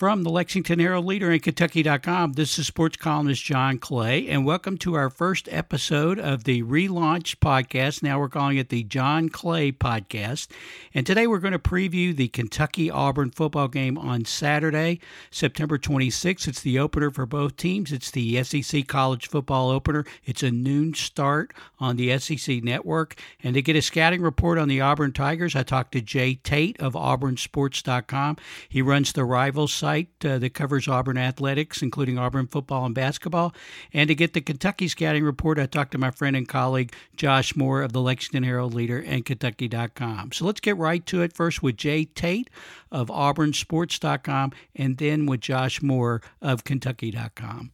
From the Lexington Herald Leader and Kentucky.com, this is sports columnist John Clay, and welcome to our first episode of the relaunched podcast. Now we're calling it the John Clay Podcast. And today we're going to preview the Kentucky Auburn football game on Saturday, September 26th. It's the opener for both teams. It's the SEC College Football Opener. It's a noon start on the SEC Network. And to get a scouting report on the Auburn Tigers, I talked to Jay Tate of AuburnSports.com. He runs the Rivals site uh, that covers Auburn athletics, including Auburn football and basketball. And to get the Kentucky scouting report, I talked to my friend and colleague Josh Moore of the Lexington Herald Leader and Kentucky.com. So let's get right to it. First with Jay Tate of AuburnSports.com, and then with Josh Moore of Kentucky.com.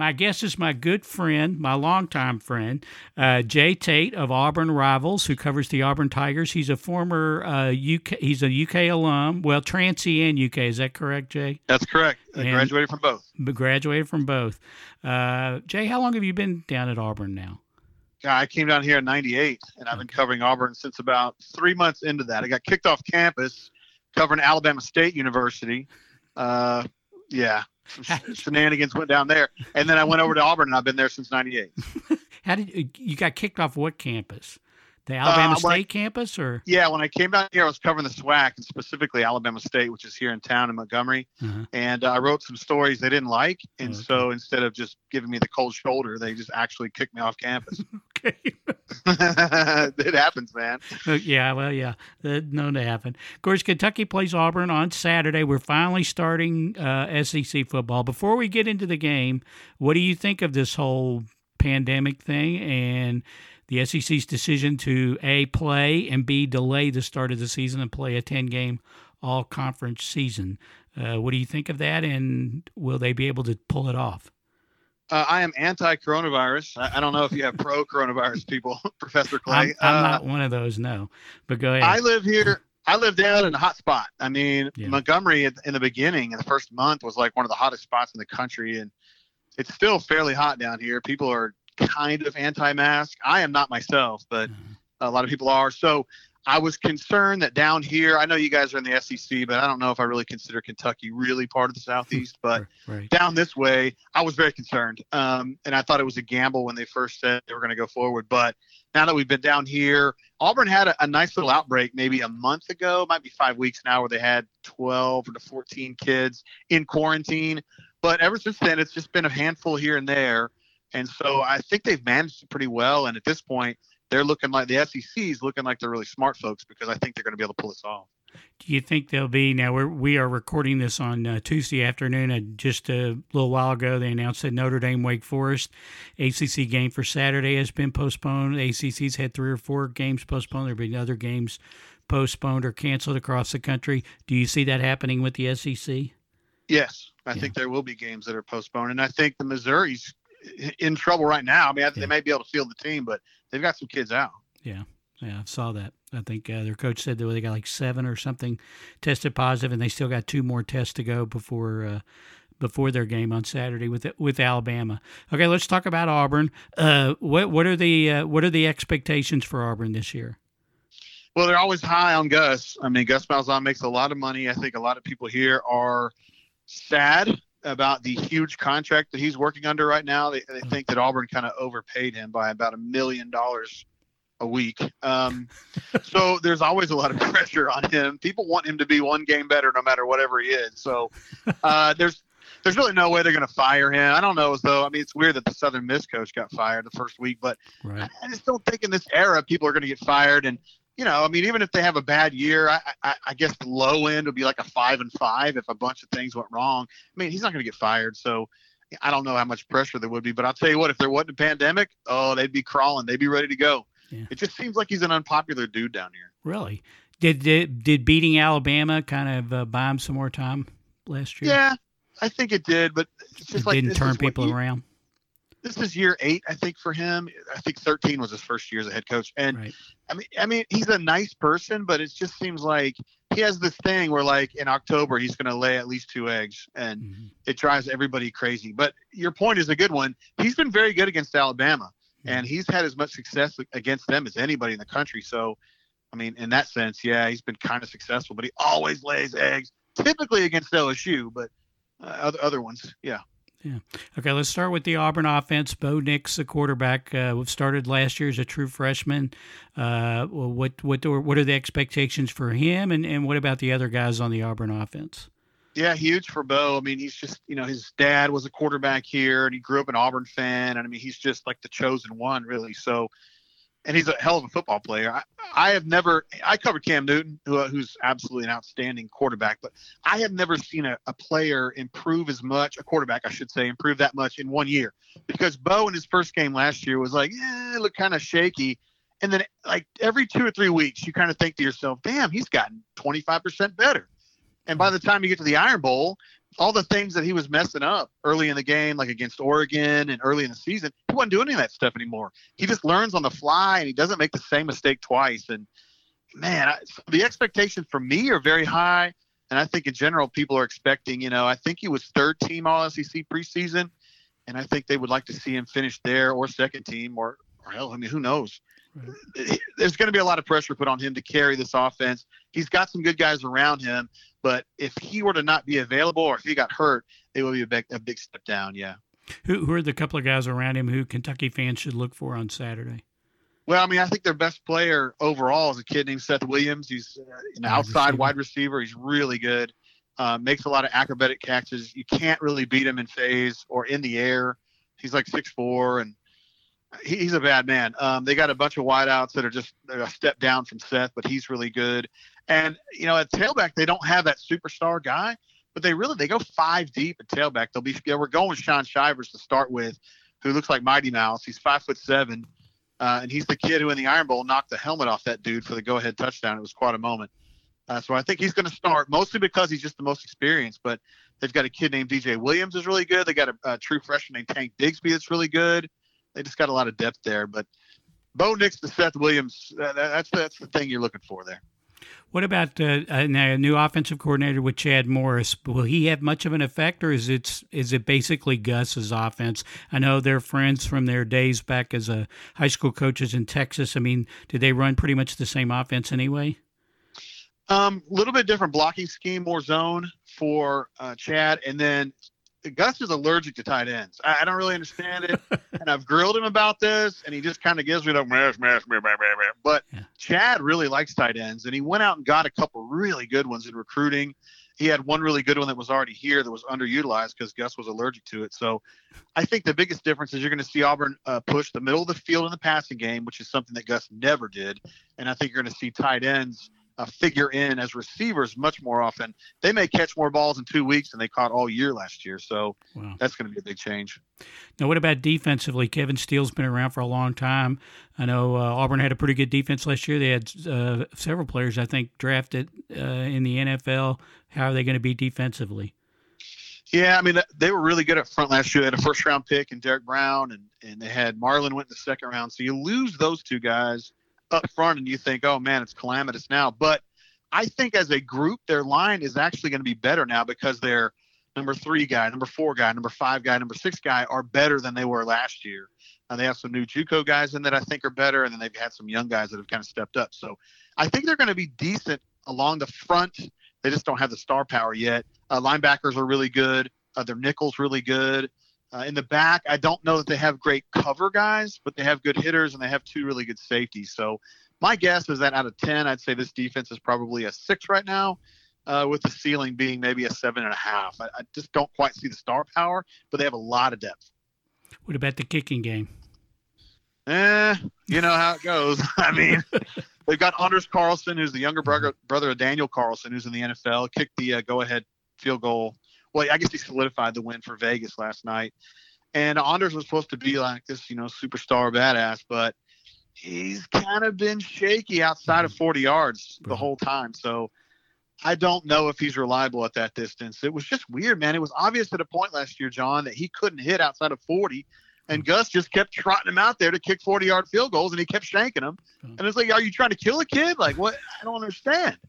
My guest is my good friend, my longtime friend, uh, Jay Tate of Auburn Rivals, who covers the Auburn Tigers. He's a former uh, UK. He's a UK alum. Well, Transy and UK. Is that correct, Jay? That's correct. I and graduated from both. Graduated from both. Uh, Jay, how long have you been down at Auburn now? Yeah, I came down here in '98, and I've been covering Auburn since about three months into that. I got kicked off campus covering Alabama State University. Uh, yeah, shenanigans went down there, and then I went over to Auburn, and I've been there since '98. How did you got kicked off? What campus? The Alabama uh, State I, campus, or yeah, when I came down here, I was covering the SWAC and specifically Alabama State, which is here in town in Montgomery. Uh-huh. And uh, I wrote some stories they didn't like, and okay. so instead of just giving me the cold shoulder, they just actually kicked me off campus. okay, it happens, man. Uh, yeah, well, yeah, uh, known to happen. Of course, Kentucky plays Auburn on Saturday. We're finally starting uh, SEC football. Before we get into the game, what do you think of this whole pandemic thing and? The SEC's decision to A, play, and B, delay the start of the season and play a 10 game all conference season. Uh, what do you think of that, and will they be able to pull it off? Uh, I am anti coronavirus. I, I, don't know if you have pro coronavirus people, Professor Clay. I'm, I'm uh, not one of those, no. But go ahead. I live here. I live down in a hot spot. I mean, yeah. Montgomery in the beginning, in the first month, was like one of the hottest spots in the country, and it's still fairly hot down here. People are kind of anti-mask. I am not myself, but mm-hmm. a lot of people are. So I was concerned that down here, I know you guys are in the SEC, but I don't know if I really consider Kentucky really part of the Southeast. But right. down this way, I was very concerned. Um, and I thought it was a gamble when they first said they were going to go forward. But now that we've been down here, Auburn had a, a, nice little outbreak maybe a month ago, might be five weeks now, where they had 12 to 14 kids in quarantine. But ever since then, it's just been a handful here and there. And so I think they've managed it pretty well. And at this point, they're looking like the SEC is looking like they're really smart folks because I think they're going to be able to pull this off. Do you think they'll be now? We're, we are recording this on uh, Tuesday afternoon. And just a little while ago, they announced that Notre Dame Wake Forest ACC game for Saturday has been postponed. ACC's had three or four games postponed. There have been other games postponed or canceled across the country. Do you see that happening with the SEC? Yes, I yeah. think there will be games that are postponed, and I think the Missouri's in trouble right now. I mean, yeah. they may be able to field the team, but they've got some kids out. Yeah. Yeah, I saw that. I think uh, their coach said that they got like seven or something tested positive, and they still got two more tests to go before uh, before their game on Saturday with with Alabama. Okay, let's talk about Auburn. Uh, what what are the uh, what are the expectations for Auburn this year? Well, they're always high on Gus. I mean, Gus Malzahn makes a lot of money. I think a lot of people here are sad about the huge contract that he's working under right now. They, they think that Auburn kind of overpaid him by about a million dollars a week. Um, so there's always a lot of pressure on him. People want him to be one game better no matter whatever he is. So uh, there's there's really no way they're going to fire him. I don't know as though I mean it's weird that the Southern Miss coach got fired the first week, but right. I just don't think in this era people are going to get fired. And you know, I mean, even if they have a bad year, I, I, I guess the low end would be like a five and five if a bunch of things went wrong. I mean, he's not going to get fired, so I don't know how much pressure there would be. But I'll tell you what, if there wasn't a pandemic, oh, they'd be crawling, they'd be ready to go. Yeah. It just seems like he's an unpopular dude down here. Really? Did did, did beating Alabama kind of uh, buy him some more time last year? Yeah, I think it did, but it's just it like didn't turn people he, around this is year eight, I think, for him. I think 13 was his first year as a head coach. And right. I mean, I mean, he's a nice person, but it just seems like he has this thing where, like, in October, he's going to lay at least two eggs, and mm-hmm. it drives everybody crazy. But your point is a good one. He's been very good against Alabama, mm-hmm. and he's had as much success against them as anybody in the country. So, I mean, in that sense, yeah, he's been kind of successful, but he always lays eggs. typically against LSU, but uh, other other ones, yeah. Yeah. Okay, let's start with the Auburn offense. Bo Nix, the quarterback, uh, we've started last year as a true freshman. Uh, what what what are the expectations for him, and, and what about the other guys on the Auburn offense? Yeah, huge for Bo. I mean, he's just you know his dad was a quarterback here, and he grew up an Auburn fan, and I mean he's just like the chosen one, really. So and he's a hell of a football player. I, I have never, I covered Cam Newton, who, who's absolutely an outstanding quarterback, but I have never seen a, a, player improve as much, a quarterback, I should say, improve that much in one year. Because Bo in his first game last year was like, yeah, looked kind of shaky. And then, like, every two or three weeks, you kind of think to yourself, damn, he's gotten 25% better. And by the time you get to the Iron Bowl, all the things that he was messing up early in the game, like against Oregon and early in the season, he wasn't doing any of that stuff anymore. He just learns on the fly and he doesn't make the same mistake twice. And man, I, the expectations for me are very high. And I think in general, people are expecting, you know, I think he was third team All SEC preseason. And I think they would like to see him finish there or second team or, or hell, I mean, who knows? Right. There's going to be a lot of pressure put on him to carry this offense. He's got some good guys around him, but if he were to not be available or if he got hurt, it would be a big, a big step down. Yeah. Who, who are the couple of guys around him who Kentucky fans should look for on Saturday? Well, I mean, I think their best player overall is a kid named Seth Williams. He's uh, an outside wide receiver. He's really good. Uh, makes a lot of acrobatic catches. You can't really beat him in phase or in the air. He's like six four, and he's a bad man. Um, they got a bunch of wideouts that are just a step down from Seth, but he's really good. And you know, at tailback, they don't have that superstar guy, but they really they go five deep at tailback. They'll be yeah, we're going with Shaun Shivers to start with, who looks like Mighty Mouse. He's five foot seven, uh, and he's the kid who in the Iron Bowl knocked the helmet off that dude for the go ahead touchdown. It was quite a moment. Uh, so I think he's going to start mostly because he's just the most experienced. But they've got a kid named DJ Williams is really good. They got a, a true freshman named Tank Bigsby that's really good. They just got a lot of depth there. But Bo Nix to Seth Williams, uh, that's that's the thing you're looking for there. What about uh, a new offensive coordinator with Chad Morris? Will he have much of an effect, or is it is it basically Gus's offense? I know they're friends from their days back as a high school coaches in Texas. I mean, did they run pretty much the same offense anyway? A um, little bit different blocking scheme, more zone for uh, Chad, and then Gus is allergic to tight ends. I, I don't really understand it, and I've grilled him about this, and he just kind of gives me the mash, mash, mash, mash, mash. But yeah. Chad really likes tight ends, and he went out and got a couple really good ones in recruiting. He had one really good one that was already here that was underutilized because Gus was allergic to it. So, I think the biggest difference is you're going to see Auburn uh, push the middle of the field in the passing game, which is something that Gus never did, and I think you're going to see tight ends uh, figure in as receivers much more often. They may catch more balls in two weeks than they caught all year last year. So wow. that's going to be a big change. Now, what about defensively? Kevin Steele's been around for a long time. I know uh, Auburn had a pretty good defense last year. They had uh, several players, I think, drafted uh, in the NFL. How are they going to be defensively? Yeah, I mean they were really good up front last year. They had a first round pick and Derrick Brown, and and they had Marlon went in the second round. So you lose those two guys up front and you think, oh man, it's calamitous now. But I think as a group, their line is actually going to be better now because their number three guy, number four guy, number five guy, number six guy are better than they were last year. And they have some new JUCO guys in that I think are better, and then they've had some young guys that have kind of stepped up. So I think they're going to be decent along the front. They just don't have the star power yet. Uh, linebackers are really good. Uh, their nickels really good. Uh, in the back, I don't know that they have great cover guys, but they have good hitters and they have two really good safeties. So my guess is that out of 10, I'd say this defense is probably a six right now, uh, with the ceiling being maybe a seven and a half. I, I just don't quite see the star power, but they have a lot of depth. What about the kicking game? Eh, you know how it goes. I mean, they've got Anders Carlson, who's the younger brother, brother of Daniel Carlson, who's in the NFL, kicked the uh, go-ahead field goal well, I guess he solidified the win for Vegas last night. And Anders was supposed to be like this, you know, superstar badass, but he's kind of been shaky outside of mm-hmm. 40 yards the mm-hmm. whole time. So I don't know if he's reliable at that distance. It was just weird, man. It was obvious at a point last year, John, that he couldn't hit outside of 40. And mm-hmm. Gus just kept trotting him out there to kick 40 yard field goals and he kept shanking them. And it's like, are you trying to kill a kid? Like, what? I don't understand.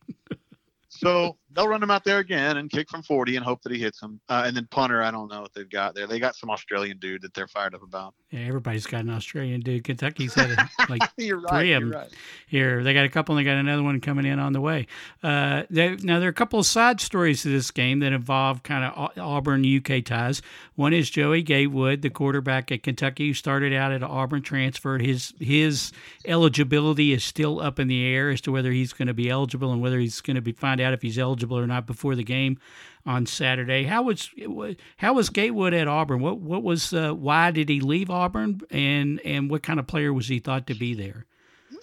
So they'll run him out there again and kick from 40 and hope that he hits him. Uh, and then punter, I don't know what they've got there. They got some Australian dude that they're fired up about. Yeah, everybody's got an Australian dude. Kentucky's had like you're right, three of them right. here. They got a couple, and they got another one coming in on the way. Uh, they, now there are a couple of side stories to this game that involve kind of Auburn UK ties. One is Joey Gatewood, the quarterback at Kentucky, who started out at Auburn, transferred. His his eligibility is still up in the air as to whether he's going to be eligible and whether he's going to be find out if he's eligible or not before the game on Saturday. How was how was Gatewood at Auburn? What what was uh, why did he leave Auburn and and what kind of player was he thought to be there?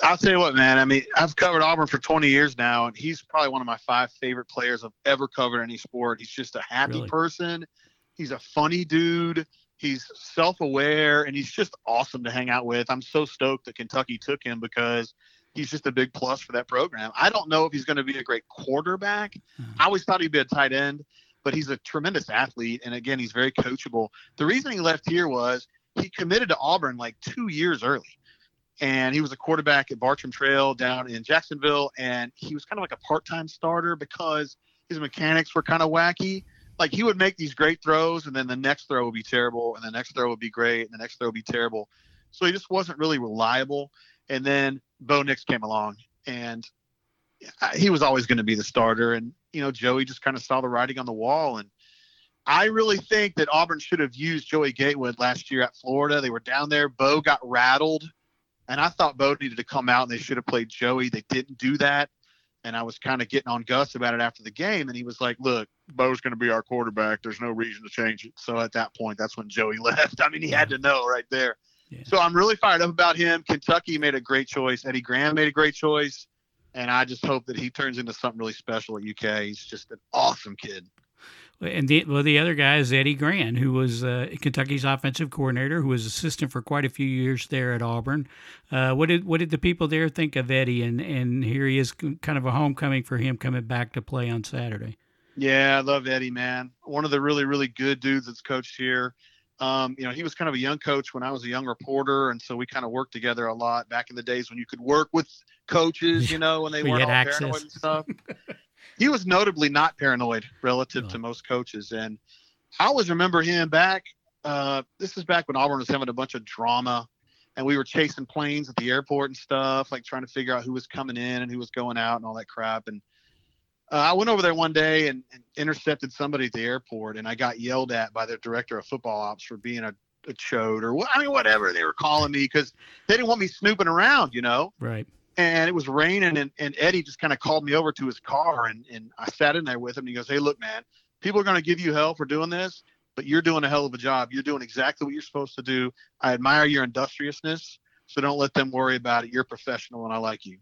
I'll tell you what, man. I mean, I've covered Auburn for 20 years now, and he's probably one of my five favorite players I've ever covered any sport. He's just a happy really? person. He's a funny dude. He's self-aware, and he's just awesome to hang out with. I'm so stoked that Kentucky took him because he's just a big plus for that program. I don't know if he's going to be a great quarterback. Mm-hmm. I always thought he'd be a tight end, but he's a tremendous athlete. And again, he's very coachable. The reason he left here was he committed to Auburn like two years early. And he was a quarterback at Bartram Trail down in Jacksonville. And he was kind of like a part time starter because his mechanics were kind of wacky. Like he would make these great throws, and then the next throw would be terrible, and the next throw would be great, and the next throw would be terrible. So he just wasn't really reliable. And then Bo Nix came along, and he was always going to be the starter. And you know, Joey just kind of saw the writing on the wall. And I really think that Auburn should have used Joey Gatewood last year at Florida. They were down there. Bo got rattled, and I thought Bo needed to come out, and they should have played Joey. They didn't do that. And I was kind of getting on Gus about it after the game, and he was like, "Look, Bo's going to be our quarterback. There's no reason to change it." So at that point, that's when Joey left. I mean, he had to know right there. So I'm really fired up about him. Kentucky made a great choice. Eddie Gran made a great choice. And I just hope that he turns into something really special at UK. He's just an awesome kid. And the well, the other guy is Eddie Gran, who was uh, Kentucky's offensive coordinator, who was assistant for quite a few years there at Auburn. Uh, what did what did the people there think of Eddie? And and here he is, kind of a homecoming for him coming back to play on Saturday. Yeah, I love Eddie, man. One of the really really good dudes that's coached here. Um, you know, he was kind of a young coach when I was a young reporter, and so we kind of worked together a lot back in the days when you could work with coaches, you know, when they weren't all access. paranoid and stuff. he was notably not paranoid relative oh. to most coaches, and I always remember him back. Uh, this is back when Auburn was having a bunch of drama, and we were chasing planes at the airport and stuff, like trying to figure out who was coming in and who was going out and all that crap, and uh, I went over there one day and, and, intercepted somebody at the airport, and I got yelled at by the director of football ops for being a, a chode or I mean whatever they were calling me because they didn't want me snooping around, you know. Right. And it was raining, and, and Eddie just kind of called me over to his car, and, and I sat in there with him. And he goes, "Hey, look, man, people are going to give you hell for doing this, but you're doing a hell of a job. You're doing exactly what you're supposed to do. I admire your industriousness, so don't let them worry about it. You're professional, and I like you."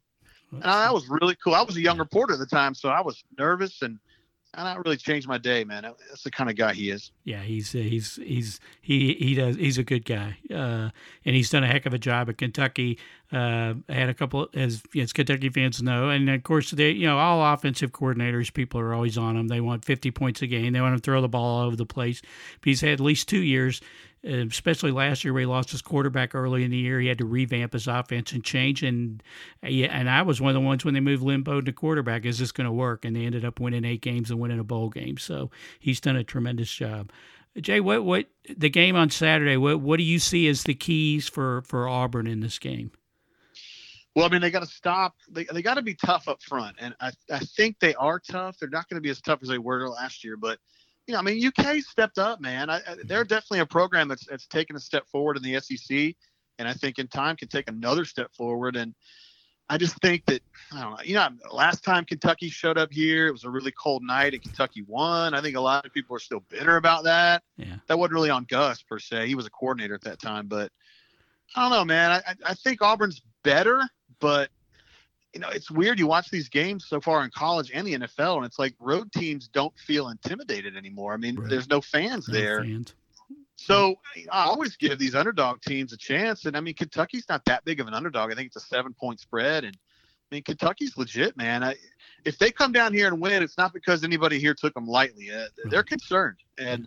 And that was really cool. I was a young reporter at the time, so I was nervous and and that really changed my day, man. That's the kind of guy he is. Yeah, he's uh, he's he's he he does he's a good guy, uh, and he's done a heck of a job at Kentucky. Uh, had a couple as as Kentucky fans know, and of course they you know all offensive coordinators people are always on him. They want 50 points a game. They want to throw the ball all over the place. But he's had at least two years Uh, especially last year where he lost his quarterback early in the year. He had to revamp his offense and change. And uh, and I was one of the ones when they moved Bowden to quarterback. Is this going to work? And they ended up winning eight games and winning a bowl game. So he's done a tremendous job. Jay, what what the game on Saturday? What what do you see as the keys for for Auburn in this game? Well, I mean, they got to stop. They, they got to be tough up front, and I, I think they are tough. They're not going to be as tough as they were last year, but you know, I mean, UK stepped up, man. I, I, they're mm-hmm. definitely a program that's that's taken a step forward in the SEC, and I think in time can take another step forward. And I just think that I don't know. You know, last time Kentucky showed up here, it was a really cold night, and Kentucky won. I think a lot of people are still bitter about that. Yeah, that wasn't really on Gus per se. He was a coordinator at that time, but I don't know, man. I I think Auburn's better, but you know, it's weird. You watch these games so far in college and the NFL, and it's like road teams don't feel intimidated anymore. I mean, right. there's no fans no there. Fans. So I always give these underdog teams a chance. And I mean, Kentucky's not that big of an underdog. I think it's a seven point spread. And I mean, Kentucky's legit, man. I, if they come down here and win, it's not because anybody here took them lightly. Uh, they're concerned. And,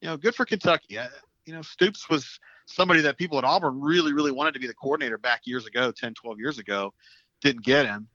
you know, good for Kentucky. I, you know, Stoops was somebody that people at Auburn really, really wanted to be the coordinator back years ago, 10, 12 years ago didn't get him.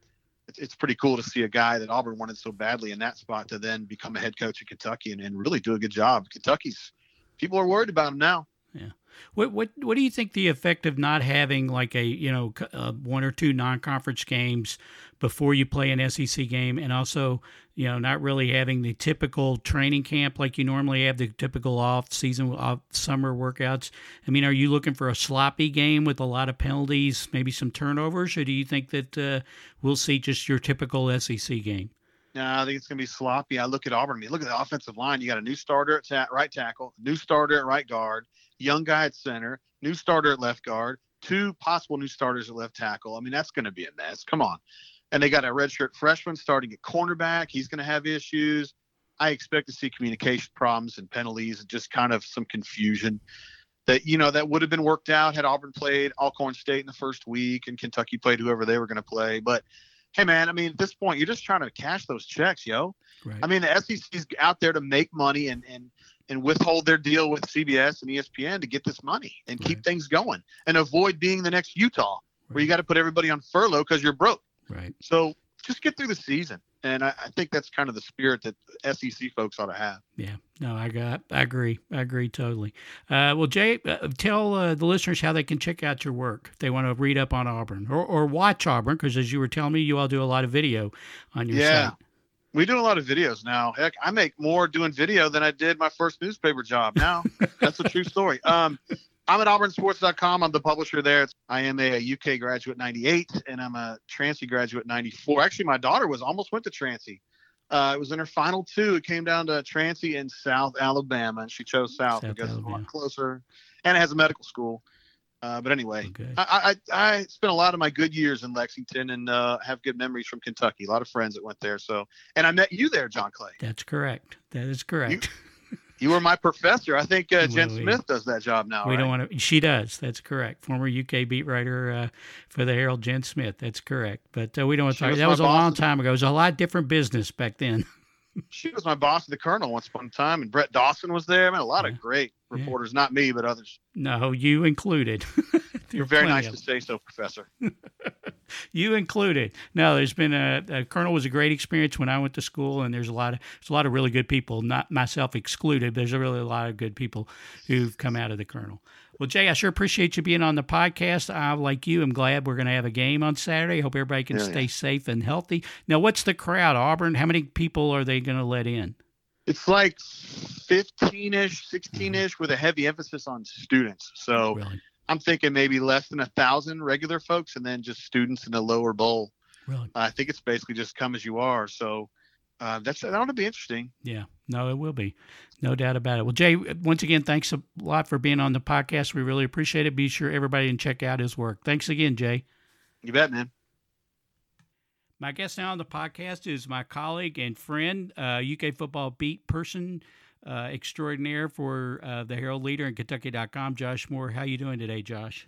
it's, it's pretty cool to see a guy that Auburn wanted so badly in that spot to then become a head coach at Kentucky and, and really do a good job. Kentucky's people are worried about him now. Yeah. What what what do you think the effect of not having like a you know uh, one or two non-conference games before you play an SEC game, and also you know not really having the typical training camp like you normally have the typical off season off summer workouts. I mean, are you looking for a sloppy game with a lot of penalties, maybe some turnovers, or do you think that uh, we'll see just your typical SEC game? No, I think it's going to be sloppy. I look at Auburn. I mean, look at the offensive line. You got a new starter at ta- right tackle, new starter at right guard, young guy at center, new starter at left guard, two possible new starters at left tackle. I mean, that's going to be a mess. Come on. And they got a redshirt freshman starting at cornerback. He's going to have issues. I expect to see communication problems and penalties and just kind of some confusion that you know that would have been worked out had Auburn played Alcorn State in the first week and Kentucky played whoever they were going to play. But hey, man, I mean, at this point, you're just trying to cash those checks, yo. Right. I mean, the SEC's out there to make money and and and withhold their deal with CBS and ESPN to get this money and right. keep things going and avoid being the next Utah right. where you got to put everybody on furlough because you're broke. Right. So just get through the season. And I, I, think that's kind of the spirit that SEC folks ought to have. Yeah, no, I got, I agree, I agree totally. Uh, well, Jay, uh, tell uh, the listeners how they can check out your work if they want to read up on Auburn or, or watch Auburn, because as you were telling me, you all do a lot of video on your yeah. site. We do a lot of videos now. Heck, I make more doing video than I did my first newspaper job. Now, that's a true story. Um, I'm at auburnsports.com. I'm the publisher there. I am a, UK graduate 98, and I'm a Transy graduate 94. Actually, my daughter was almost went to Transy. Uh, it was in her final two. It came down to Transy in South Alabama, and she chose South, South because it's a lot closer, and it has a medical school. Uh, but anyway, okay. I, I, I spent a lot of my good years in Lexington and uh, have good memories from Kentucky. A lot of friends that went there. So, and I met you there, John Clay. That's correct. That is correct. You, you were my professor. I think uh, Jen well, Smith does that job now. We right? don't want to. She does. That's correct. Former UK beat writer uh, for the Herald, Jen Smith. That's correct. But uh, we don't want to talk. Was that was a long time ago. It was a lot different business back then. she was my boss at the Kernel once upon a time, and Brett Dawson was there. I mean, a lot yeah. of great reporters. Yeah. Not me, but others. No, you included. You're very nice to say so, Professor. you included. No, there's been a, a, Kernel was a great experience when I went to school, and there's a lot of there's a lot of really good people, not myself excluded. There's a really a lot of good people who've come out of the Kernel. Well, Jay, I sure appreciate you being on the podcast. I, like you, I'm glad we're going to have a game on Saturday. Hope everybody can yeah, stay yeah. safe and healthy. Now, what's the crowd, Auburn? How many people are they going to let in? It's like 15 ish, 16 ish, with a heavy emphasis on students. So really? I'm thinking maybe less than a thousand regular folks, and then just students in the lower bowl. Really? I think it's basically just come as you are. So uh, that's that ought to be interesting. Yeah, no, it will be, no doubt about it. Well, Jay, once again, thanks a lot for being on the podcast. We really appreciate it. Be sure everybody can check out his work. Thanks again, Jay. You bet, man. My guest now on the podcast is my colleague and friend, uh, UK football beat person uh, extraordinaire for uh, the Herald Leader and Kentucky.com, Josh Moore. How you doing today, Josh?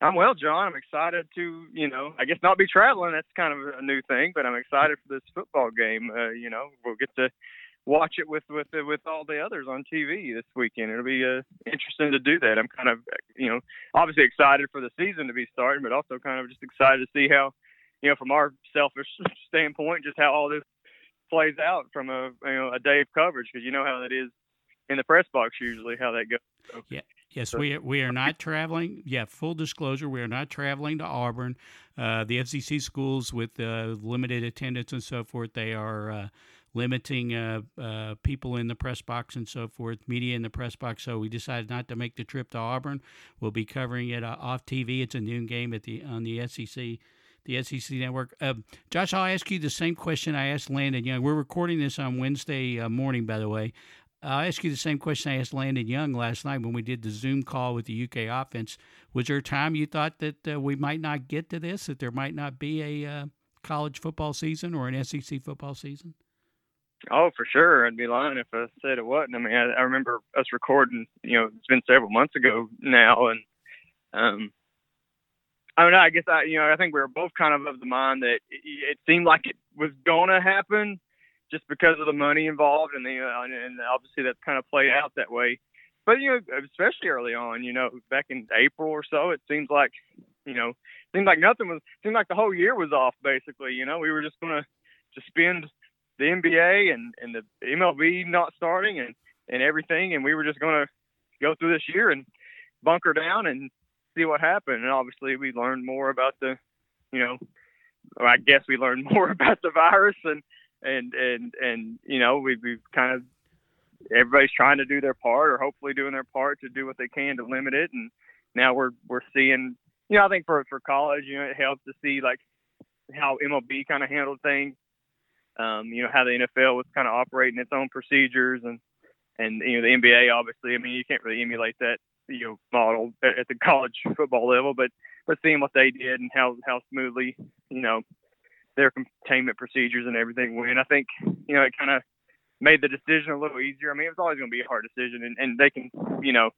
I'm well, John. I'm excited to, you know, I guess not be traveling. That's kind of a new thing, but I'm excited for this football game. Uh, you know, we'll get to watch it with with with all the others on TV this weekend. It'll be uh, interesting to do that. I'm kind of, you know, obviously excited for the season to be starting, but also kind of just excited to see how, you know, from our selfish standpoint, just how all this plays out from a you know a day of coverage because you know how that is in the press box usually how that goes. Yeah. Yes, we we are not traveling. Yeah, full disclosure, we are not traveling to Auburn. Uh, the SEC schools with uh, limited attendance and so forth, they are uh, limiting uh, uh, people in the press box and so forth, media in the press box. So we decided not to make the trip to Auburn. We'll be covering it uh, off TV. It's a noon game at the on the SEC the SEC network. Josh, I'll ask you the same question I asked Landon Young. We're recording this on Wednesday uh, morning, by the way. I'll ask you the same question I asked Landon Young last night when we did the Zoom call with the UK offense. Was there a time you thought that uh, we might not get to this, that there might not be a uh, college football season or an SEC football season? Oh, for sure. I'd be lying if I said it wasn't. I mean, I, I remember us recording, you know, it's been several months ago now, and um, I don't know. I guess I, you know, I think we were both kind of of the mind that it, it seemed like it was going to happen, just because of the money involved, and the uh, and obviously that's kind of played out that way. But you know, especially early on, you know, back in April or so, it seems like you know, seemed like nothing was seemed like the whole year was off basically. You know, we were just gonna suspend the NBA and and the MLB not starting and and everything, and we were just gonna go through this year and bunker down and see what happened. And obviously, we learned more about the, you know, I guess we learned more about the virus and and and and you know we we've kind of everybody's trying to do their part or hopefully doing their part to do what they can to limit it. And now we're we're seeing you know I think for for college you know it helps to see like how MLB kind of handled things. Um you know how the NFL was kind of operating its own procedures and and you know the NBA obviously I mean you can't really emulate that you know model at, at the college football level but but seeing what they did and how how smoothly you know their containment procedures and everything went I think you know it kind of made the decision a little easier. I mean, it was always going to be a hard decision, and, and they can, you know,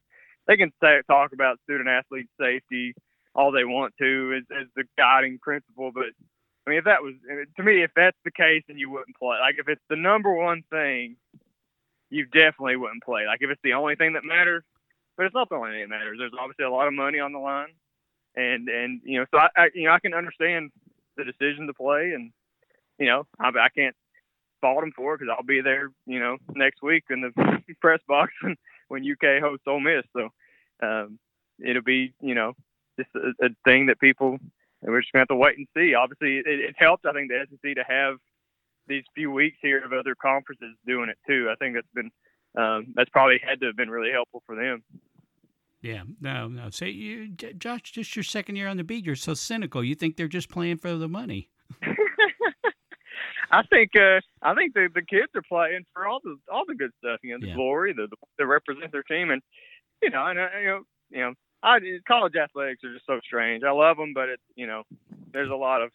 they can say, talk about student athlete safety all they want to as, as the guiding principle, but I mean, if that was to me, if that's the case, then you wouldn't play. Like if it's the number one thing, you definitely wouldn't play. Like if it's the only thing that matters, but it's not the only thing that matters. There's obviously a lot of money on the line, and and you know, so I, I you know I can understand the decision to play, and you know I, I can't fault them for it because I'll be there, you know, next week in the press box when, when UK hosts Ole Miss. So um, it'll be, you know, just a, a thing that people we're just gonna have to wait and see. Obviously, it, it helped. I think the SEC to have these few weeks here of other conferences doing it too. I think that's been um, that's probably had to have been really helpful for them. Yeah, no, no. Say you, Josh, just your second year on the beat. You're so cynical. You think they're just playing for the money. I think uh, I think the the kids are playing for all the all the good stuff. You know, the yeah. glory, the the represent their team, and you know, and uh, you know, you know, I college athletics are just so strange. I love them, but it's you know, there's a lot of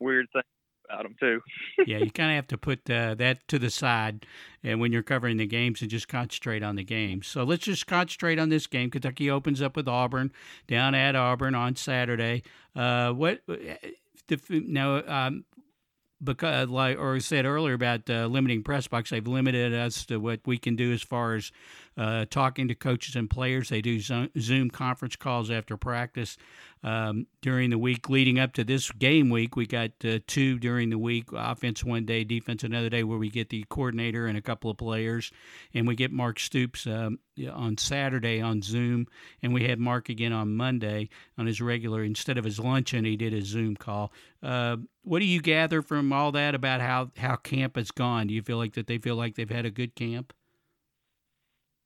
weird things about them too. yeah, you kind of have to put uh, that to the side, and when you're covering the games, and just concentrate on the game. So let's just concentrate on this game. Kentucky opens up with Auburn down at Auburn on Saturday. Uh, what? Uh, now, um, because like or said earlier about uh, limiting press box they've limited us to what we can do as far as uh, talking to coaches and players they do zoom conference calls after practice um, during the week leading up to this game week. We got uh, two during the week offense one day, defense another day, where we get the coordinator and a couple of players. And we get Mark Stoops um, on Saturday on Zoom. And we had Mark again on Monday on his regular, instead of his luncheon, he did a Zoom call. Uh, what do you gather from all that about how, how camp has gone? Do you feel like that they feel like they've had a good camp?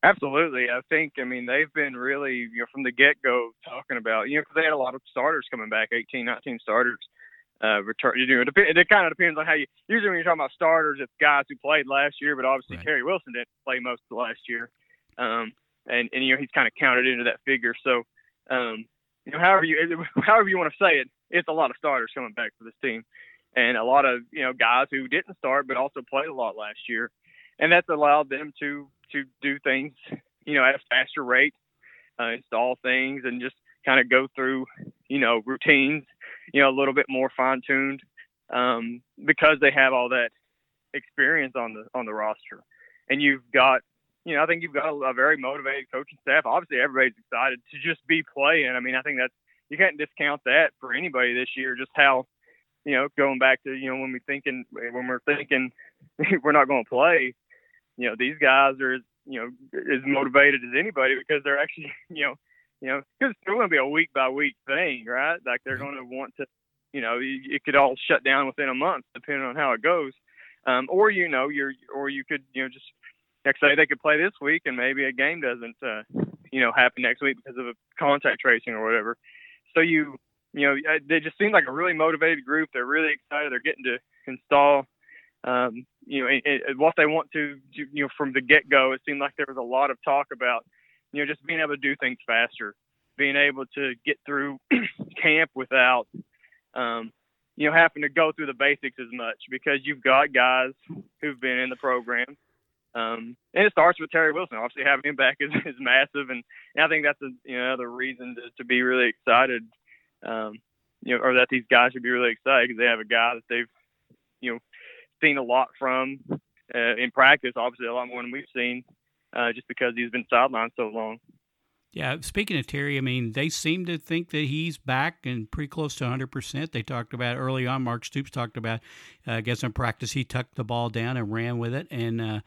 Absolutely. I think, I mean, they've been really, you know, from the get go talking about, you know, because they had a lot of starters coming back, 18, 19 starters. Uh, return, you know, it, dep- it kind of depends on how you, usually when you're talking about starters, it's guys who played last year, but obviously right. Terry Wilson didn't play most of the last year. Um, and, and, you know, he's kind of counted into that figure. So, um, you know, however you, however you want to say it, it's a lot of starters coming back for this team and a lot of, you know, guys who didn't start, but also played a lot last year. And that's allowed them to to do things, you know, at a faster rate, uh, install things, and just kind of go through, you know, routines, you know, a little bit more fine tuned, um, because they have all that experience on the on the roster, and you've got, you know, I think you've got a, a very motivated coaching staff. Obviously, everybody's excited to just be playing. I mean, I think that's you can't discount that for anybody this year. Just how, you know, going back to you know when we thinking when we're thinking we're not going to play, you know, these guys are, you know, as motivated as anybody because they're actually, you know, you know, because it's going to be a week by week thing, right? Like they're going to want to, you know, it could all shut down within a month depending on how it goes. Um, or you know, you're, or you could, you know, just like say they could play this week and maybe a game doesn't, uh, you know, happen next week because of a contact tracing or whatever. So you, you know, they just seem like a really motivated group. They're really excited. They're getting to install um, you know, it, it, what they want to, you know, from the get go, it seemed like there was a lot of talk about, you know, just being able to do things faster, being able to get through camp without, um, you know, having to go through the basics as much because you've got guys who've been in the program. Um, and it starts with Terry Wilson. Obviously, having him back is, is massive, and, and I think that's a, you know another reason to, to be really excited. Um, you know, or that these guys should be really excited because they have a guy that they've, you know, seen a lot from uh, in practice. Obviously, a lot more than we've seen, uh, just because he's been sidelined so long. Yeah, speaking of Terry, I mean, they seem to think that he's back and pretty close to 100%. They talked about early on, Mark Stoops talked about, uh, I guess in practice, he tucked the ball down and ran with it. And,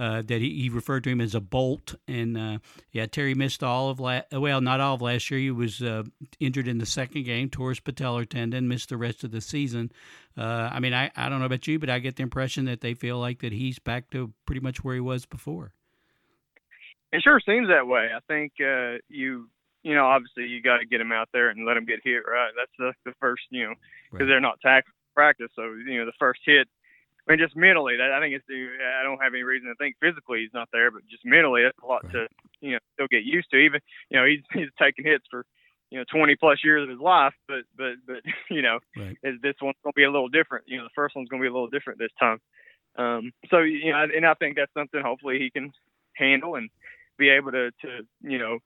uh, that he, he, referred to him as a bolt. And uh, yeah, Terry missed all of last. Well, not all of last year. He was uh, injured in the second game, tore his patellar tendon, missed the rest of the season. Uh, I mean, I, I don't know about you, but I get the impression that they feel like that he's back to pretty much where he was before. It sure seems that way. I think uh, you you know obviously you got to get him out there and let him get hit right. That's the the first you know because right. they're not tackling practice, so you know the first hit I mean, just mentally, that I think it's. I don't have any reason to think physically he's not there, but just mentally, that's a lot right. to you know still get used to. Even you know he's he's taking hits for you know 20 plus years of his life, but but but you know right. this one's going to be a little different. You know the first one's going to be a little different this time. Um, so you know, and I think that's something hopefully he can handle and be able to to you know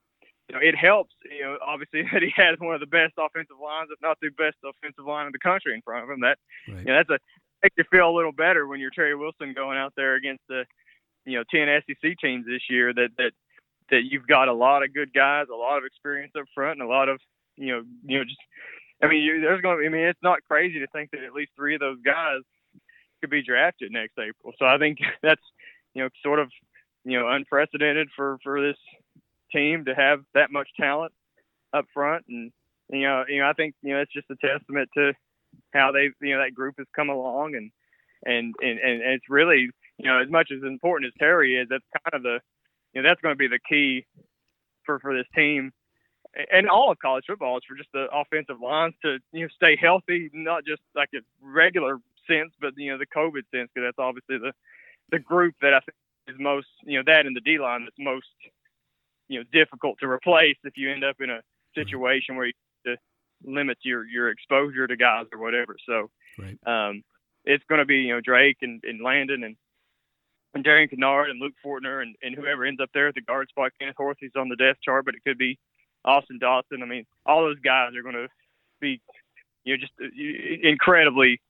you know, it helps, you know, obviously that he has one of the best offensive lines, if not the best offensive line in the country in front of him. That, right. you know, that's a makes you feel a little better when you're Terry Wilson going out there against the, you know, 10 SEC teams this year that, that, that you've got a lot of good guys, a lot of experience up front and a lot of, you know, you know, just, I mean, you, there's going to, I mean, it's not crazy to think that at least three of those guys could be drafted next April. So I think that's, you know, sort of, you know, unprecedented for, for this team to have that much talent up front. And, you know, you know, I think, you know, it's just a testament to, how they you know that group has come along and and and and it's really you know as much as important as Terry is, that's kind of the you know that's going to be the key for for this team. And all of college football is for just the offensive lines to you know stay healthy, not just like a regular sense, but you know the COVID sense because that's obviously the the group that I think is most you know that and the D line that's most you know difficult to replace if you end up in a situation where you limits your your exposure to guys or whatever. So right. um, it's going to be you know Drake and, and Landon and and Darian Kinnard and Luke Fortner and, and whoever ends up there at the guard spot. Kenneth Horsey's on the depth chart, but it could be Austin Dawson. I mean, all those guys are going to be you know just uh, incredibly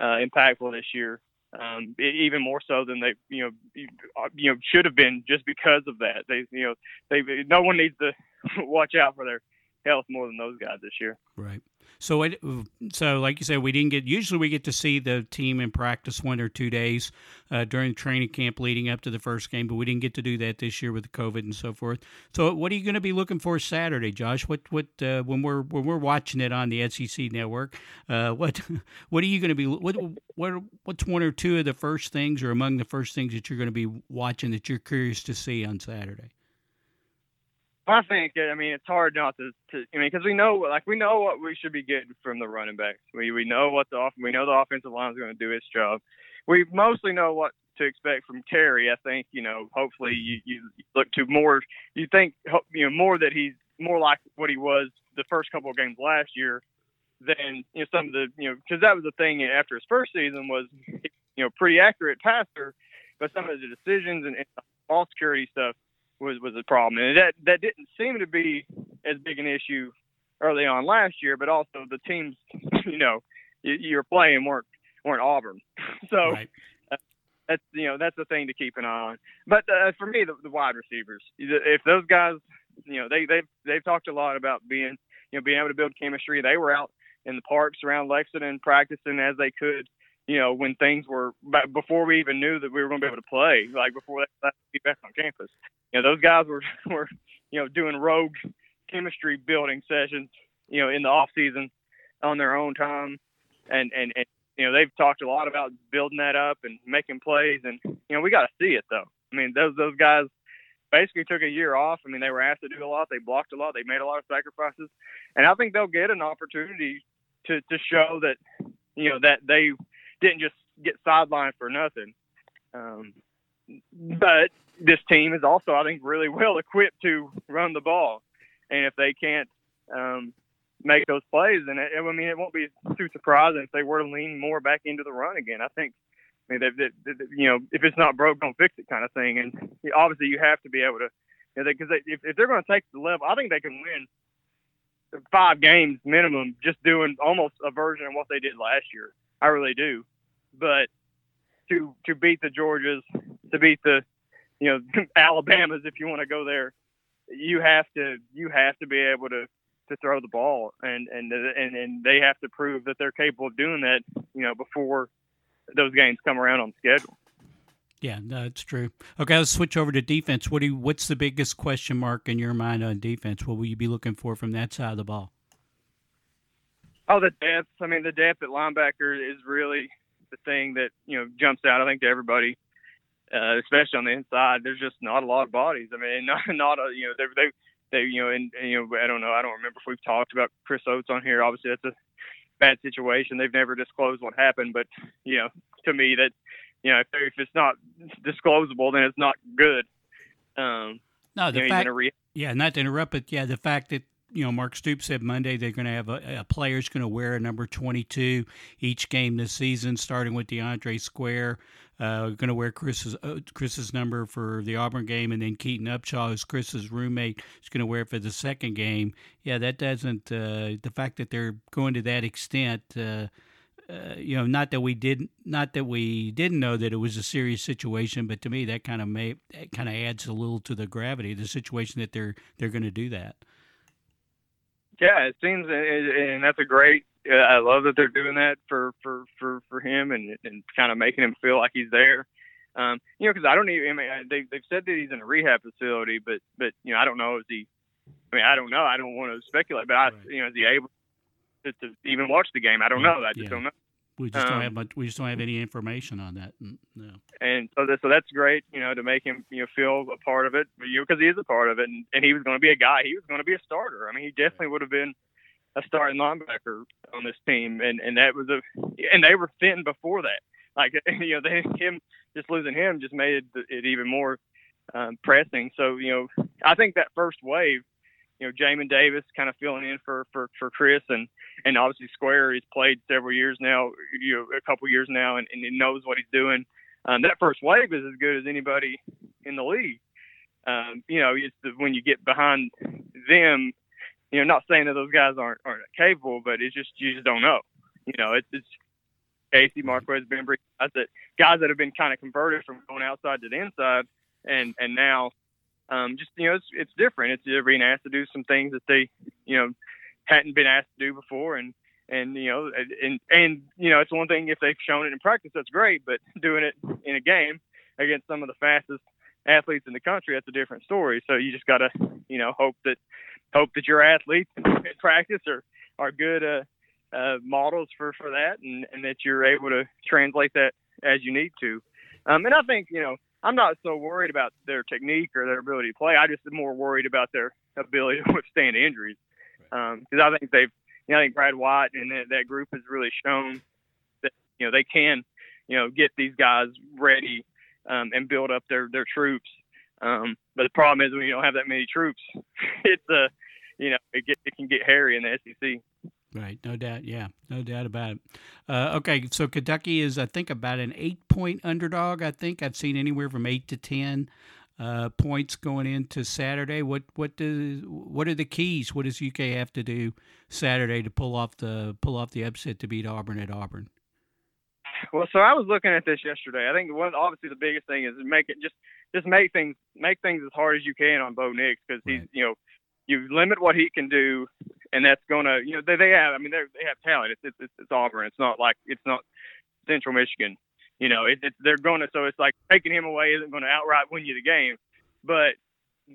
uh, impactful this year. Um, even more so than they, you know, you know, should have been just because of that. They, you know, they, no one needs to watch out for their health more than those guys this year. Right. So, it, so like you said, we didn't get. Usually, we get to see the team in practice one or two days uh, during training camp leading up to the first game, but we didn't get to do that this year with the COVID and so forth. So, what are you going to be looking for Saturday, Josh? What what uh, when we're when we're watching it on the SEC network? Uh, what what are you going to be? What what what's one or two of the first things, or among the first things that you're going to be watching that you're curious to see on Saturday? I think I mean it's hard not to, to I mean because we know like we know what we should be getting from the running backs. We we know what the off we know the offensive line is going to do its job. We mostly know what to expect from Terry. I think you know hopefully you, you look to more. You think you know more that he's more like what he was the first couple of games last year than you know some of the you know because that was the thing after his first season was you know pretty accurate passer, but some of the decisions and, and ball security stuff was was a problem, and that that didn't seem to be as big an issue early on last year. But also the teams, you know, you, you were playing weren't weren't Auburn, so. Right. Uh, that's you know that's the thing to keep an eye on. But uh, for me, the, the wide receivers, if those guys, you know, they they've they've talked a lot about being you know being able to build chemistry. They were out in the parks around Lexington practicing as they could you know, when things were before we even knew that we were going to be able to play, like before that be back on campus. You know, those guys were were you know doing rogue chemistry building sessions, you know, in the off season on their own time, and and and you know they've talked a lot about building that up and making plays, and you know we got to see it though. I mean, those those guys basically took a year off. I mean, they were asked to do a lot. They blocked a lot. They made a lot of sacrifices, and I think they'll get an opportunity to to show that you know that they didn't just get sidelined for nothing. Um, but this team is also, I think, really well equipped to run the ball, and if they can't um, make those plays, then it, I mean, it won't be too surprising if they were to lean more back into the run again. I think. I mean, they, they, they, you know, if it's not broke, don't fix it, kind of thing. And obviously, you have to be able to, because you know, if, if they're going to take the level, I think they can win five games minimum just doing almost a version of what they did last year. I really do but to to beat the Georgias, to beat the you know Alabamas, if you want to go there, you have to you have to be able to to throw the ball, and and and and they have to prove that they're capable of doing that, you know, before those games come around on schedule. Yeah, that's true. Okay, let's switch over to defense. What do you, what's the biggest question mark in your mind on defense? What will you be looking for from that side of the ball? Oh, the depth. I mean, the depth at linebacker is really the thing that you know jumps out. I think to everybody, uh, especially on the inside. There's just not a lot of bodies. I mean, not not a you know they they they you know and, and you know I don't know I don't remember if we've talked about Chris Oats on here. Obviously, that's a bad situation. They've never disclosed what happened, but you know to me that you know if, if it's not disclosable, then it's not good. Um, no, the you know, fact, re- yeah, not to interrupt, but yeah, the fact that you know, Mark Stoops said Monday they're going to have a, a player's going to wear a number 22 each game this season, starting with DeAndre Square. Uh, going to wear Chris's uh, Chris's number for the Auburn game, and then Keaton Upshaw, who's Chris's roommate, is going to wear it for the second game. Yeah, that doesn't. Uh, the fact that they're going to that extent. Uh, uh, you know, not that we didn't, not that we didn't know that it was a serious situation, but to me, that kind of may, kind of adds a little to the gravity of the situation that they're they're going to do that. Yeah, it seems, and that's a great. I love that they're doing that for for for for him and and kind of making him feel like he's there. Um, you know, because I don't even. I mean, they they've said that he's in a rehab facility, but but you know, I don't know is he. I mean, I don't know. I don't want to speculate, but I, right. you know, is he able to, to even watch the game? I don't know. I just yeah. don't know. We just um, don't have much, we just don't have any information on that. No. And so that, so that's great, you know, to make him you know feel a part of it, you know, because he is a part of it, and, and he was going to be a guy. He was going to be a starter. I mean, he definitely would have been a starting linebacker on this team, and and that was a and they were thin before that. Like you know, they him just losing him just made it, it even more um, pressing. So you know, I think that first wave you know, Jamin Davis kind of filling in for, for, for Chris and, and obviously Square, he's played several years now, you know, a couple years now and, and he knows what he's doing. Um, that first wave is as good as anybody in the league. Um, you know, it's the, when you get behind them, you know, not saying that those guys aren't, aren't capable, but it's just, you just don't know, you know, it's, it's Casey, Marquez, Bembry, guys that, guys that have been kind of converted from going outside to the inside and, and now, um, just you know, it's, it's different. It's they're being asked to do some things that they, you know, hadn't been asked to do before, and and you know, and and you know, it's one thing if they've shown it in practice, that's great, but doing it in a game against some of the fastest athletes in the country, that's a different story. So you just gotta, you know, hope that hope that your athletes in practice are are good uh, uh, models for for that, and and that you're able to translate that as you need to. Um, and I think you know I'm not so worried about their technique or their ability to play. I just am more worried about their ability to withstand injuries. Because um, I think they've, you know, I think Brad White and that, that group has really shown that you know they can, you know, get these guys ready um, and build up their their troops. Um, but the problem is when you don't have that many troops, it's a, uh, you know, it, get, it can get hairy in the SEC. Right, no doubt. Yeah, no doubt about it. Uh, okay, so Kentucky is, I think, about an eight-point underdog. I think I've seen anywhere from eight to ten uh, points going into Saturday. What what does what are the keys? What does UK have to do Saturday to pull off the pull off the upset to beat Auburn at Auburn? Well, so I was looking at this yesterday. I think one obviously the biggest thing is make it just just make things make things as hard as you can on Bo Nix because right. he's you know you limit what he can do, and that's going to, you know, they, they have, I mean, they they have talent. It's, it's it's Auburn. It's not like it's not Central Michigan. You know, it, it's they're going to. So it's like taking him away isn't going to outright win you the game, but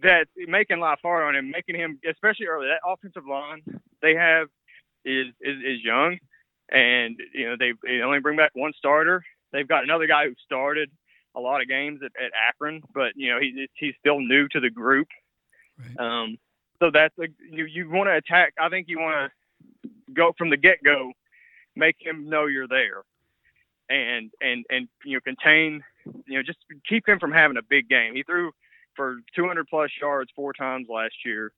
that making life hard on him, making him, especially early, that offensive line they have is is, is young, and you know they, they only bring back one starter. They've got another guy who started a lot of games at, at Akron, but you know he's he's still new to the group. Right. Um, so that's a, you you want to attack. I think you want to go from the get go, make him know you're there, and and and you know contain, you know just keep him from having a big game. He threw for 200 plus yards four times last year,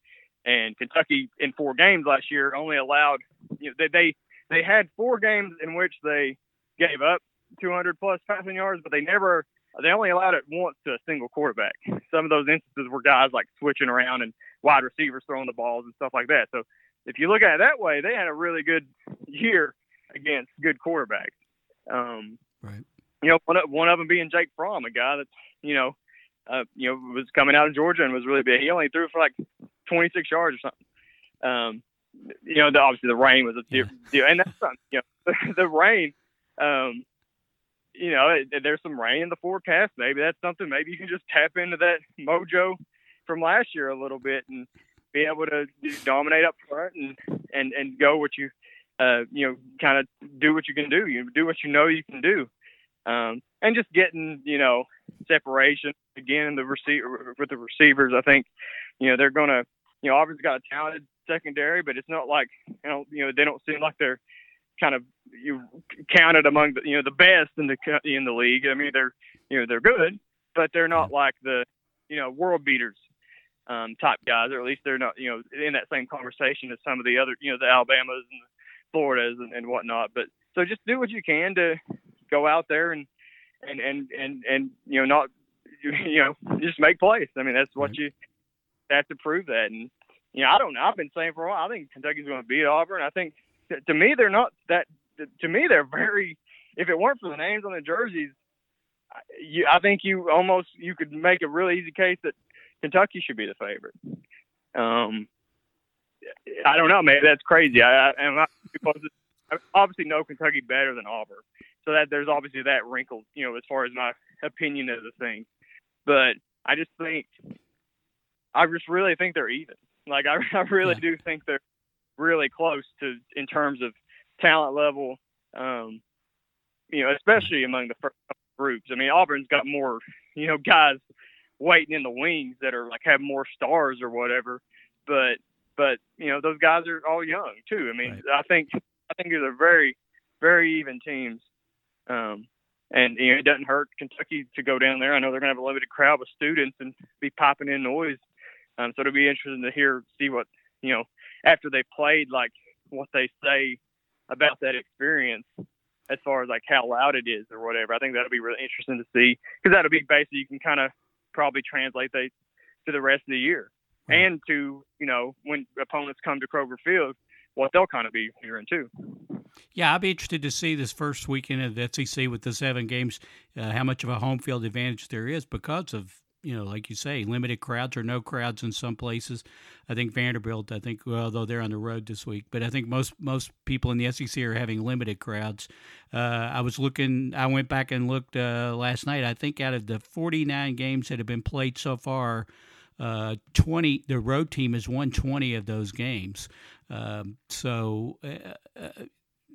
and Kentucky in four games last year only allowed you know they they they had four games in which they gave up 200 plus passing yards, but they never they only allowed it once to a single quarterback. Some of those instances were guys like switching around and wide receivers throwing the balls and stuff like that. So if you look at it that way, they had a really good year against good quarterbacks. Um, right. You know, one of, one of them being Jake Fromm, a guy that's you know uh, you know, was coming out of Georgia and was really big. He only threw for like 26 yards or something. Um, you know, the, obviously the rain was a deal, yeah. and that's something. You know, the, the rain. Um, you know, there's some rain in the forecast. Maybe that's something. Maybe you can just tap into that mojo from last year a little bit and be able to dominate up front and and and go what you uh you know kind of do what you can do. You do what you know you can do. Um, and just getting you know separation again the receiver with the receivers. I think you know they're gonna you know Auburn's got a talented secondary, but it's not like you know you know they don't seem like they're kind of you counted among the you know the best in the in the league. I mean they're you know they're good, but they're not like the you know world beaters um, type guys, or at least they're not you know in that same conversation as some of the other you know the Alabamas and the Floridas and, and whatnot. But so just do what you can to go out there and and and and and you know not you know just make plays. I mean that's what you have to prove that. And you know I don't know. I've been saying for a while. I think Kentucky's going to beat Auburn. I think to me they're not that. To me they're very. If it weren't for the names on the jerseys, you, I think you almost you could make a really easy case that Kentucky should be the favorite. Um, I don't know. Maybe that's crazy. I, I, I obviously know Kentucky better than Auburn, so that there's obviously that wrinkle, you know, as far as my opinion of the thing. But I just think, I just really think they're even. Like I, I really yeah. do think they're really close to in terms of talent level. Um, you know, especially among the first groups. I mean, Auburn's got more, you know, guys waiting in the wings that are like have more stars or whatever. But but you know, those guys are all young too. I mean, right. I think I think these are very very even teams. Um, and you know, it doesn't hurt Kentucky to go down there. I know they're going to have a limited crowd with students and be popping in noise. Um, so it'll be interesting to hear, see what you know after they played, like what they say about that experience as far as like how loud it is or whatever. I think that'll be really interesting to see because that'll be basically you can kind of probably translate that to the rest of the year right. and to you know when opponents come to Kroger Field, what they'll kind of be hearing too. Yeah, I'll be interested to see this first weekend of the SEC with the seven games, uh, how much of a home field advantage there is because of you know, like you say, limited crowds or no crowds in some places. I think Vanderbilt, I think, well, although they're on the road this week, but I think most most people in the SEC are having limited crowds. Uh, I was looking, I went back and looked uh, last night. I think out of the 49 games that have been played so far, uh, 20 the road team has won 20 of those games. Um, so uh, uh,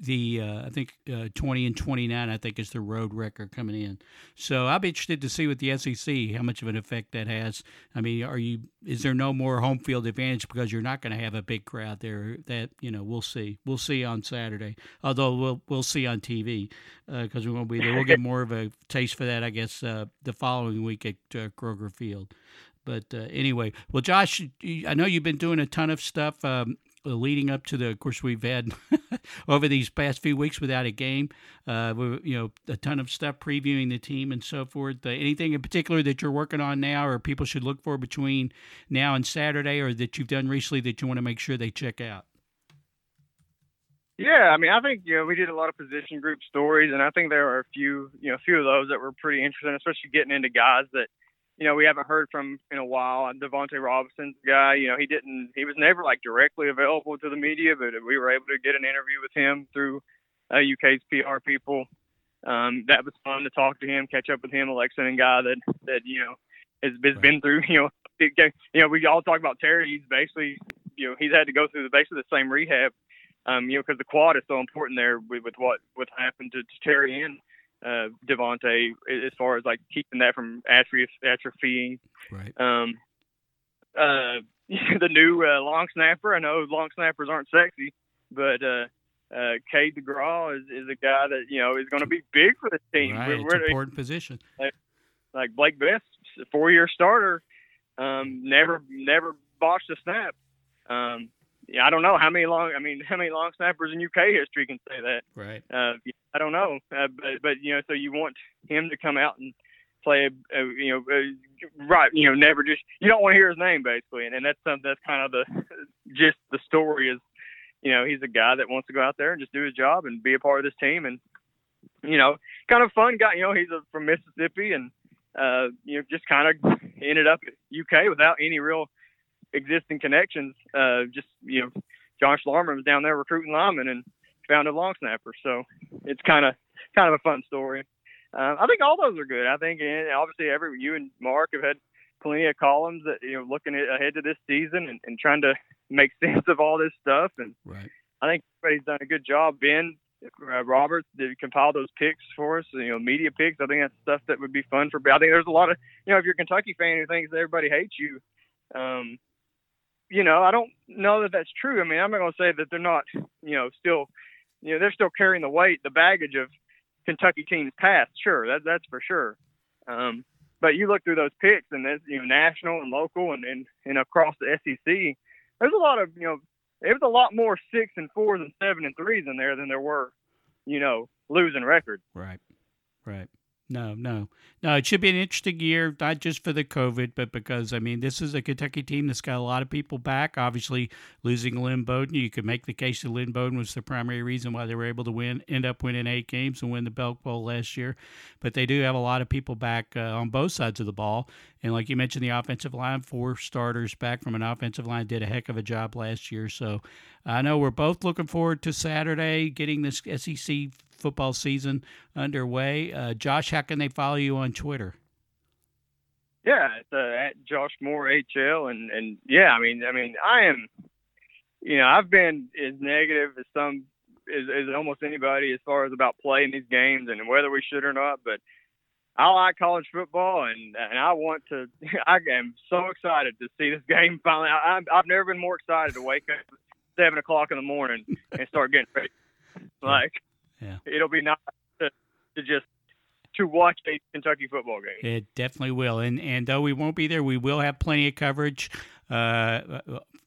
the uh, I think uh, 20 and 29 I think is the road record coming in. So I'll be interested to see with the SEC how much of an effect that has. I mean, are you is there no more home field advantage because you're not going to have a big crowd there? That you know we'll see. We'll see on Saturday. Although we'll we'll see on TV because uh, we won't be there. We'll get more of a taste for that I guess uh, the following week at uh, Kroger Field. But uh, anyway, well, Josh, I know you've been doing a ton of stuff. Um, leading up to the, of course, we've had over these past few weeks without a game. Uh, we, you know, a ton of stuff previewing the team and so forth. Uh, anything in particular that you're working on now, or people should look for between now and Saturday, or that you've done recently that you want to make sure they check out? Yeah, I mean, I think you know we did a lot of position group stories, and I think there are a few, you know, a few of those that were pretty interesting, especially getting into guys that you know, we haven't heard from in a while. Davonte Robinson's guy, you know, he didn't, he was never like directly available to the media, but we were able to get an interview with him through uh, UK's PR people. Um, that was fun to talk to him, catch up with him, a Lexington guy that, that, you know, has, has been through, you know, you know, we all talk about Terry. He's basically, you know, he's had to go through the, basically the same rehab, um, you know, because the quad is so important there with, with what, what happened to, to Terry and, uh, Davonte as far as like keeping that from atrophy, atrophying. Right. Um, uh, the new uh, long snapper. I know long snappers aren't sexy, but uh, uh, Cade DeGraw is, is a guy that you know is going to be big for the team. Right, we're, an important position. Like, like Blake Best, four year starter, um, never never botched a snap. Um, yeah, I don't know how many long. I mean, how many long snappers in UK history can say that? Right. Uh, I don't know, uh, but but you know, so you want him to come out and play, a, a, you know, a, right? You know, never just you don't want to hear his name basically, and, and that's something that's kind of the just the story is, you know, he's a guy that wants to go out there and just do his job and be a part of this team, and you know, kind of fun guy. You know, he's a, from Mississippi, and uh, you know, just kind of ended up at UK without any real existing connections. Uh, just you know, John Schlarman was down there recruiting linemen and found a long snapper. So it's kind of kind of a fun story. Uh, I think all those are good. I think and obviously every you and Mark have had plenty of columns that you know looking ahead to this season and, and trying to make sense of all this stuff. And right. I think everybody's done a good job. Ben uh, Roberts did compile those picks for us, you know, media picks. I think that's stuff that would be fun for. I think there's a lot of, you know, if you're a Kentucky fan who thinks everybody hates you, um, you know, I don't know that that's true. I mean, I'm not going to say that they're not, you know, still, you know, they're still carrying the weight, the baggage of Kentucky teams past. Sure, that that's for sure. Um, but you look through those picks, and there's you know national and local, and and, and across the SEC, there's a lot of you know there was a lot more six and fours and seven and threes in there than there were, you know, losing records. Right, right. No, no, no. It should be an interesting year, not just for the COVID, but because I mean, this is a Kentucky team that's got a lot of people back. Obviously, losing Lynn Bowden, you could make the case that Lynn Bowden was the primary reason why they were able to win, end up winning eight games and win the Belk Bowl last year. But they do have a lot of people back uh, on both sides of the ball, and like you mentioned, the offensive line, four starters back from an offensive line, did a heck of a job last year. So I know we're both looking forward to Saturday, getting this SEC football season underway. Uh, Josh, how can they follow you on Twitter? Yeah, it's uh, at Josh Moore HL, and and yeah, I mean, I mean, I am, you know, I've been as negative as some as, as almost anybody as far as about playing these games and whether we should or not, but I like college football, and and I want to. I am so excited to see this game finally. I, I've never been more excited to wake up at seven o'clock in the morning and start getting ready. Like, yeah. it'll be nice to, to just to watch a Kentucky football game. It definitely will, and and though we won't be there, we will have plenty of coverage. Uh,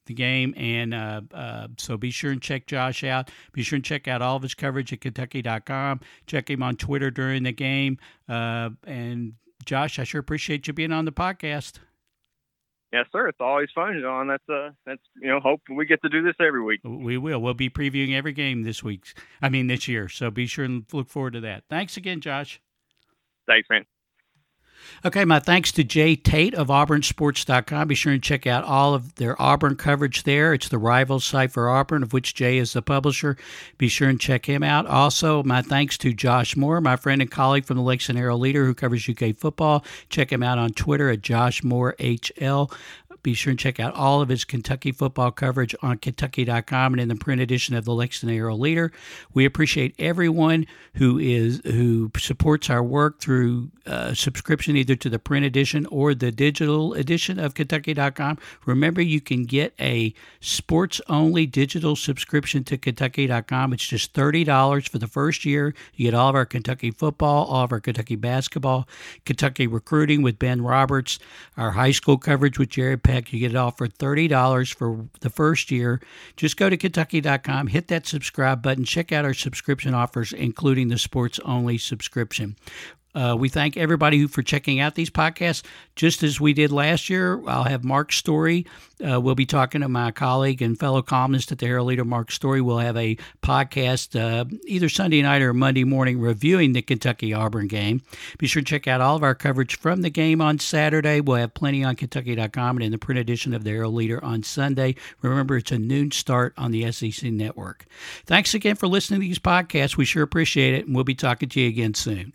the game. And uh, uh, so be sure and check Josh out. Be sure and check out all of his coverage at Kentucky.com. Check him on Twitter during the game. Uh, and Josh, I sure appreciate you being on the podcast. Yes, sir. It's always fun, John. That's uh, that's you know, hope we get to do this every week. We will. We'll be previewing every game this week. I mean, this year. So be sure and look forward to that. Thanks again, Josh. Thanks, man. Okay, my thanks to Jay Tate of AuburnSports.com. Be sure and check out all of their Auburn coverage there. It's the rival site for Auburn, of which Jay is the publisher. Be sure and check him out. Also, my thanks to Josh Moore, my friend and colleague from the Lexington Herald Leader, who covers UK football. Check him out on Twitter at Josh Moore HL. Be sure and check out all of his Kentucky football coverage on Kentucky.com and in the print edition of the Lexington Herald Leader. We appreciate everyone who is who supports our work through uh, subscription either to the print edition or the digital edition of Kentucky.com. Remember, you can get a sports only digital subscription to Kentucky.com. It's just $30 for the first year. You get all of our Kentucky football, all of our Kentucky basketball, Kentucky recruiting with Ben Roberts, our high school coverage with Jared Peck. You get it all for $30 for the first year. Just go to Kentucky.com, hit that subscribe button, check out our subscription offers, including the sports only subscription. Uh, we thank everybody for checking out these podcasts. Just as we did last year, I'll have Mark Story. Uh, we'll be talking to my colleague and fellow columnist at the Herald Leader, Mark Story. We'll have a podcast uh, either Sunday night or Monday morning reviewing the Kentucky Auburn game. Be sure to check out all of our coverage from the game on Saturday. We'll have plenty on Kentucky.com and in the print edition of the Herald Leader on Sunday. Remember, it's a noon start on the SEC network. Thanks again for listening to these podcasts. We sure appreciate it, and we'll be talking to you again soon.